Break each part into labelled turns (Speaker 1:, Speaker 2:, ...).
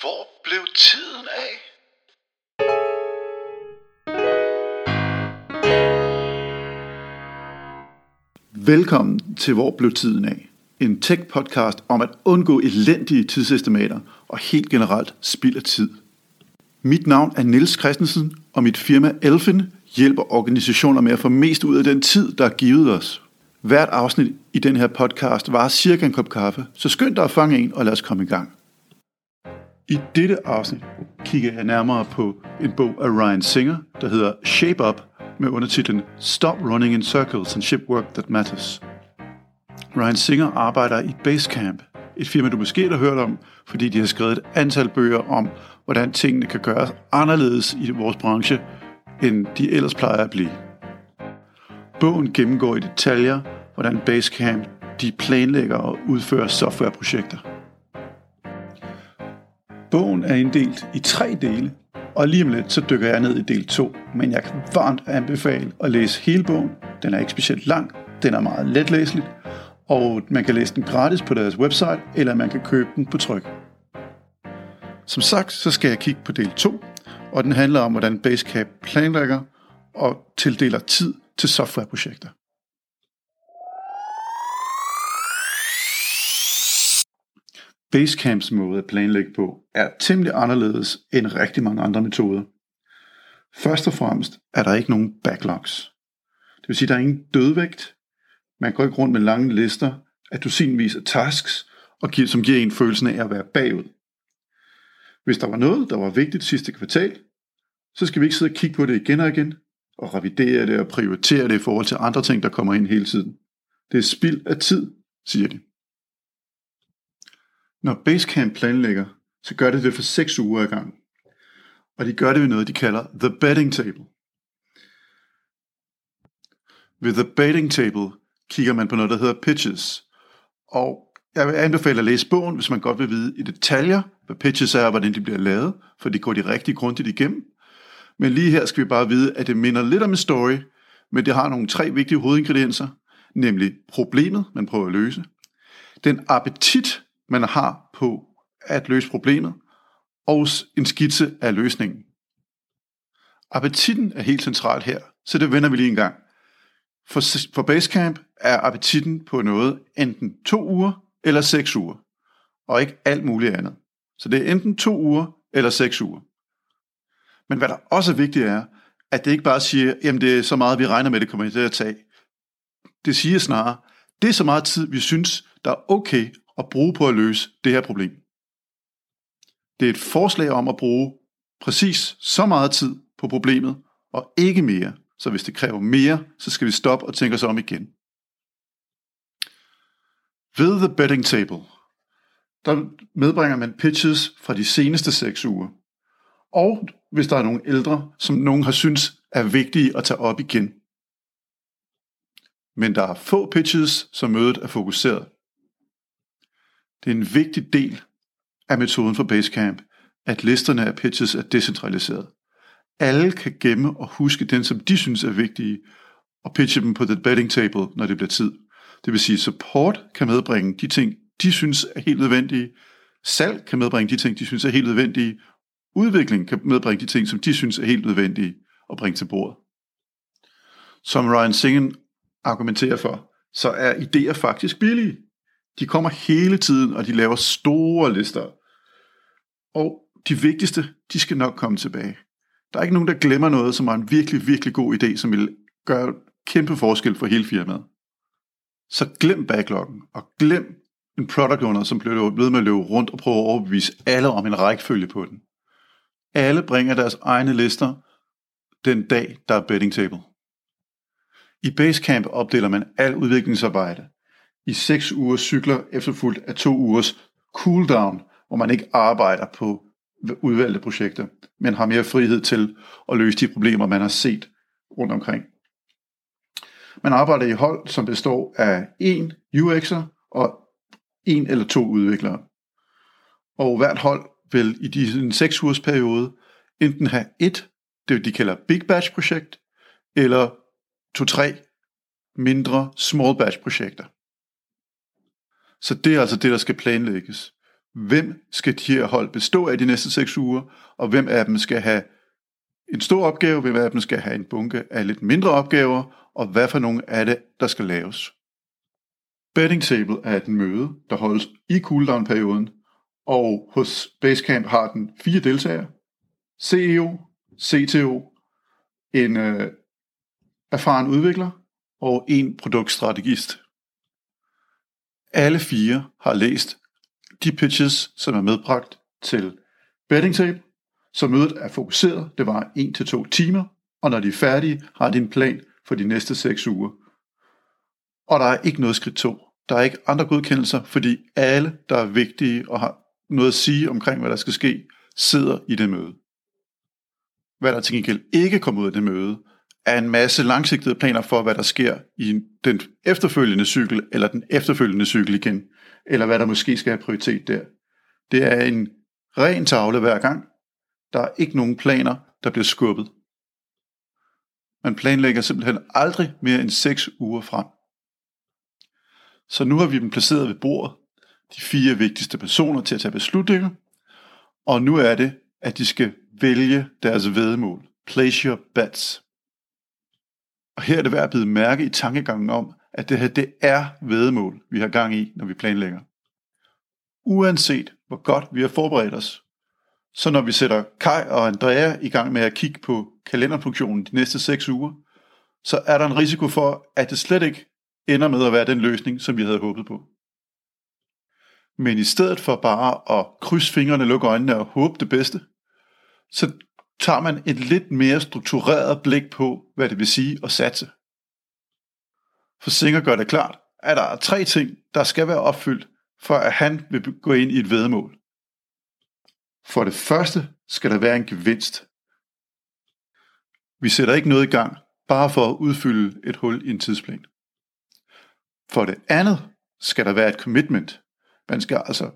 Speaker 1: Hvor blev tiden af? Velkommen til Hvor blev tiden af? En tech-podcast om at undgå elendige tidsestimater og helt generelt spild af tid. Mit navn er Niels Christensen, og mit firma Elfin hjælper organisationer med at få mest ud af den tid, der er givet os. Hvert afsnit i den her podcast var cirka en kop kaffe, så skynd dig at fange en, og lad os komme i gang. I dette afsnit kigger jeg nærmere på en bog af Ryan Singer, der hedder Shape Up, med undertitlen Stop Running in Circles and Ship Work That Matters. Ryan Singer arbejder i Basecamp, et firma du måske har hørt om, fordi de har skrevet et antal bøger om, hvordan tingene kan gøres anderledes i vores branche, end de ellers plejer at blive. Bogen gennemgår i detaljer, hvordan Basecamp de planlægger og udfører softwareprojekter. Bogen er inddelt i tre dele, og lige om lidt så dykker jeg ned i del 2, men jeg kan varmt anbefale at læse hele bogen. Den er ikke specielt lang, den er meget letlæselig, og man kan læse den gratis på deres website, eller man kan købe den på tryk. Som sagt, så skal jeg kigge på del 2, og den handler om, hvordan Basecamp planlægger og tildeler tid til softwareprojekter. Basecamps måde at planlægge på er temmelig anderledes end rigtig mange andre metoder. Først og fremmest er der ikke nogen backlogs. Det vil sige, at der er ingen dødvægt. Man går ikke rundt med lange lister af dusinvis af tasks, og giver, som giver en følelsen af at være bagud. Hvis der var noget, der var vigtigt sidste kvartal, så skal vi ikke sidde og kigge på det igen og igen, og revidere det og prioritere det i forhold til andre ting, der kommer ind hele tiden. Det er spild af tid, siger de. Når Basecamp planlægger, så gør det det for 6 uger ad gang. Og de gør det ved noget, de kalder The Betting Table. Ved The Betting Table kigger man på noget, der hedder pitches. Og jeg vil anbefale at læse bogen, hvis man godt vil vide i detaljer, hvad pitches er og hvordan de bliver lavet, for de går de rigtig grundigt igennem. Men lige her skal vi bare vide, at det minder lidt om en story, men det har nogle tre vigtige hovedingredienser, nemlig problemet, man prøver at løse, den appetit, man har på at løse problemet, og en skitse af løsningen. Appetitten er helt central her, så det vender vi lige en gang. For, for Basecamp er appetitten på noget enten to uger eller seks uger, og ikke alt muligt andet. Så det er enten to uger eller seks uger. Men hvad der også er vigtigt er, at det ikke bare siger, jamen det er så meget, vi regner med, det kommer til at tage. Det siger snarere, det er så meget tid, vi synes, der er okay at bruge på at løse det her problem. Det er et forslag om at bruge præcis så meget tid på problemet, og ikke mere. Så hvis det kræver mere, så skal vi stoppe og tænke os om igen. Ved The Betting Table, der medbringer man pitches fra de seneste 6 uger. Og hvis der er nogle ældre, som nogen har synes er vigtige at tage op igen. Men der er få pitches, så mødet er fokuseret. Det er en vigtig del af metoden for Basecamp, at listerne af pitches er decentraliseret. Alle kan gemme og huske den, som de synes er vigtige, og pitche dem på the betting table, når det bliver tid. Det vil sige, support kan medbringe de ting, de synes er helt nødvendige. Salg kan medbringe de ting, de synes er helt nødvendige. Udvikling kan medbringe de ting, som de synes er helt nødvendige at bringe til bordet. Som Ryan Singen argumenterer for, så er idéer faktisk billige. De kommer hele tiden, og de laver store lister. Og de vigtigste, de skal nok komme tilbage. Der er ikke nogen, der glemmer noget, som er en virkelig, virkelig god idé, som vil gøre kæmpe forskel for hele firmaet. Så glem backloggen, og glem en product owner, som bliver ved med at løbe rundt og prøve at overbevise alle om en rækkefølge på den. Alle bringer deres egne lister den dag, der er betting table. I Basecamp opdeler man al udviklingsarbejde i 6 ugers cykler efterfulgt af 2 ugers cooldown, hvor man ikke arbejder på udvalgte projekter, men har mere frihed til at løse de problemer, man har set rundt omkring. Man arbejder i hold, som består af en UX'er og en eller to udviklere. Og hvert hold vil i de, en 6 ugers periode enten have et, det de kalder big batch projekt, eller to-tre mindre small batch projekter. Så det er altså det, der skal planlægges. hvem skal de her hold bestå af de næste 6 uger, og hvem af dem skal have en stor opgave, hvem af dem skal have en bunke af lidt mindre opgaver, og hvad for nogle af det, der skal laves. Betting table er et møde, der holdes i cooldown-perioden, og hos Basecamp har den fire deltagere. CEO, CTO, en øh, erfaren udvikler og en produktstrategist. Alle fire har læst de pitches, som er medbragt til betting tape, så mødet er fokuseret. Det var 1-2 timer, og når de er færdige, har de en plan for de næste 6 uger. Og der er ikke noget skridt 2. Der er ikke andre godkendelser, fordi alle, der er vigtige og har noget at sige omkring, hvad der skal ske, sidder i det møde. Hvad der til gengæld ikke kommer ud af det møde, er en masse langsigtede planer for, hvad der sker i den efterfølgende cykel, eller den efterfølgende cykel igen, eller hvad der måske skal have prioritet der. Det er en ren tavle hver gang. Der er ikke nogen planer, der bliver skubbet. Man planlægger simpelthen aldrig mere end 6 uger frem. Så nu har vi dem placeret ved bordet, de fire vigtigste personer til at tage beslutninger, og nu er det, at de skal vælge deres vedmål. Place your bets. Og her er det værd at bide mærke i tankegangen om, at det her det er vedemål, vi har gang i, når vi planlægger. Uanset hvor godt vi har forberedt os. Så når vi sætter Kai og Andrea i gang med at kigge på kalenderfunktionen de næste 6 uger, så er der en risiko for, at det slet ikke ender med at være den løsning, som vi havde håbet på. Men i stedet for bare at krydse fingrene, lukke øjnene og håbe det bedste, så tager man et lidt mere struktureret blik på, hvad det vil sige at satse. For Singer gør det klart, at der er tre ting, der skal være opfyldt, for at han vil gå ind i et vedmål. For det første skal der være en gevinst. Vi sætter ikke noget i gang, bare for at udfylde et hul i en tidsplan. For det andet skal der være et commitment. Man skal altså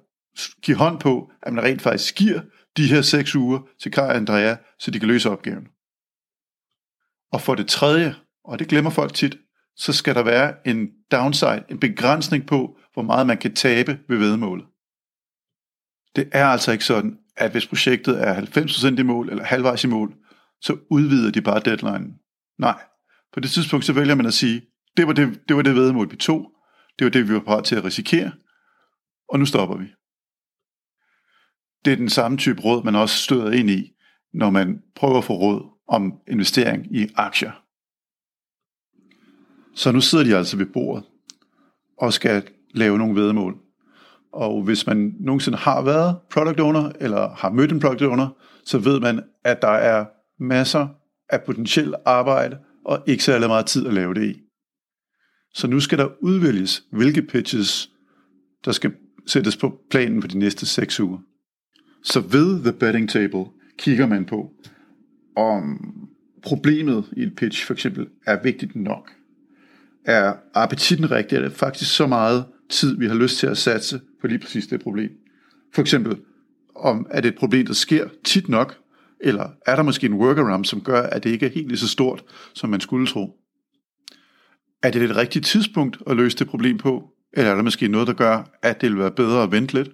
Speaker 1: give hånd på, at man rent faktisk giver de her seks uger til Kai og Andrea, så de kan løse opgaven. Og for det tredje, og det glemmer folk tit, så skal der være en downside, en begrænsning på, hvor meget man kan tabe ved vedmålet. Det er altså ikke sådan, at hvis projektet er 90% i mål eller halvvejs i mål, så udvider de bare deadline. Nej, på det tidspunkt så vælger man at sige, det var det, det, var det vedmål, vi tog, det var det, vi var parat til at risikere, og nu stopper vi. Det er den samme type råd, man også støder ind i, når man prøver at få råd om investering i aktier. Så nu sidder de altså ved bordet og skal lave nogle vedmål. Og hvis man nogensinde har været product owner, eller har mødt en product owner, så ved man, at der er masser af potentielt arbejde, og ikke særlig meget tid at lave det i. Så nu skal der udvælges, hvilke pitches, der skal sættes på planen for de næste 6 uger. Så ved The Betting Table kigger man på, om problemet i et pitch for eksempel er vigtigt nok. Er appetitten rigtig? Er det faktisk så meget tid, vi har lyst til at satse på lige præcis det problem? For eksempel, om er det et problem, der sker tit nok, eller er der måske en workaround, som gør, at det ikke er helt lige så stort, som man skulle tro? Er det det rigtige tidspunkt at løse det problem på, eller er der måske noget, der gør, at det vil være bedre at vente lidt?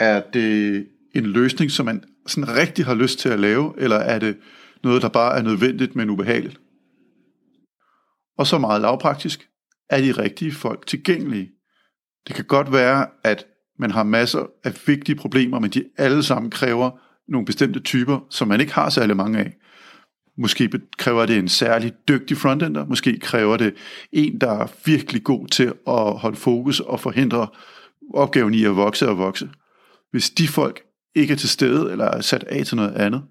Speaker 1: Er det en løsning, som man sådan rigtig har lyst til at lave, eller er det noget, der bare er nødvendigt, men ubehageligt? Og så meget lavpraktisk, er de rigtige folk tilgængelige? Det kan godt være, at man har masser af vigtige problemer, men de alle sammen kræver nogle bestemte typer, som man ikke har særlig mange af. Måske kræver det en særlig dygtig frontender, måske kræver det en, der er virkelig god til at holde fokus og forhindre opgaven i at vokse og vokse. Hvis de folk ikke er til stede eller er sat af til noget andet,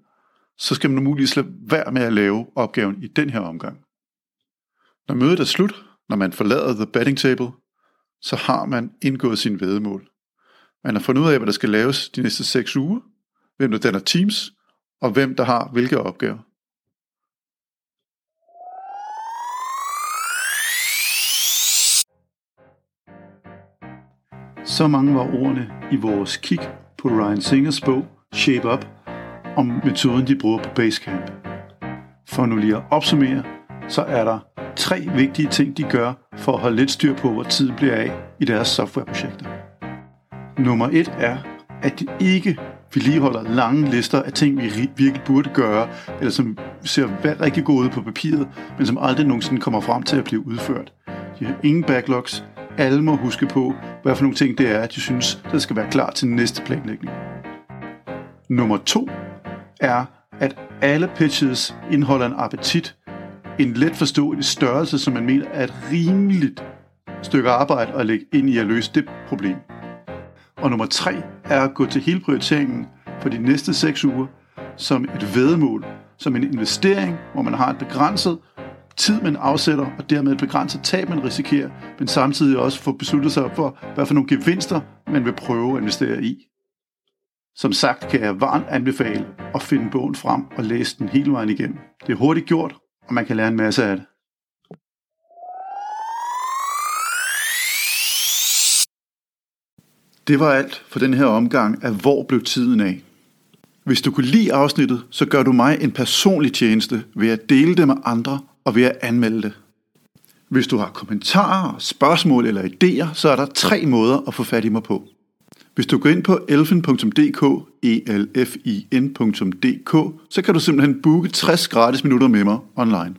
Speaker 1: så skal man muligvis lade være med at lave opgaven i den her omgang. Når mødet er slut, når man forlader the betting table, så har man indgået sin vedemål. Man har fundet ud af, hvad der skal laves de næste 6 uger, hvem der danner teams, og hvem der har hvilke opgaver. Så mange var ordene i vores kig på Ryan Singers bog Shape Up om metoden, de bruger på Basecamp. For nu lige at opsummere, så er der tre vigtige ting, de gør for at holde lidt styr på, hvor tid bliver af i deres softwareprojekter. Nummer et er, at de ikke vedligeholder lange lister af ting, vi virkelig burde gøre, eller som ser rigtig gode ud på papiret, men som aldrig nogensinde kommer frem til at blive udført. De har ingen backlogs. Alle må huske på, hvad for nogle ting det er, at de synes, der skal være klar til næste planlægning. Nummer to er, at alle pitches indeholder en appetit, en let forståelig størrelse, som man mener er et rimeligt stykke arbejde at lægge ind i at løse det problem. Og nummer tre er at gå til hele prioriteringen for de næste seks uger som et vedmål, som en investering, hvor man har et begrænset tid, man afsætter, og dermed begrænse begrænset tab, man risikerer, men samtidig også få besluttet sig for, hvad for nogle gevinster, man vil prøve at investere i. Som sagt kan jeg varmt anbefale at finde bogen frem og læse den hele vejen igennem. Det er hurtigt gjort, og man kan lære en masse af det. Det var alt for den her omgang af Hvor blev tiden af? Hvis du kunne lide afsnittet, så gør du mig en personlig tjeneste ved at dele det med andre og ved at anmelde det. Hvis du har kommentarer, spørgsmål eller idéer, så er der tre måder at få fat i mig på. Hvis du går ind på elfin.dk, elfin.dk, så kan du simpelthen booke 60 gratis minutter med mig online.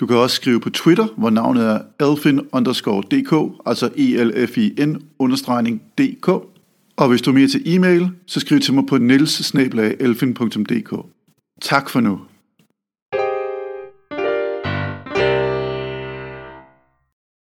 Speaker 1: Du kan også skrive på Twitter, hvor navnet er elfin_dk, altså elfin dk. Og hvis du er mere til e-mail, så skriv til mig på nils Tak for nu.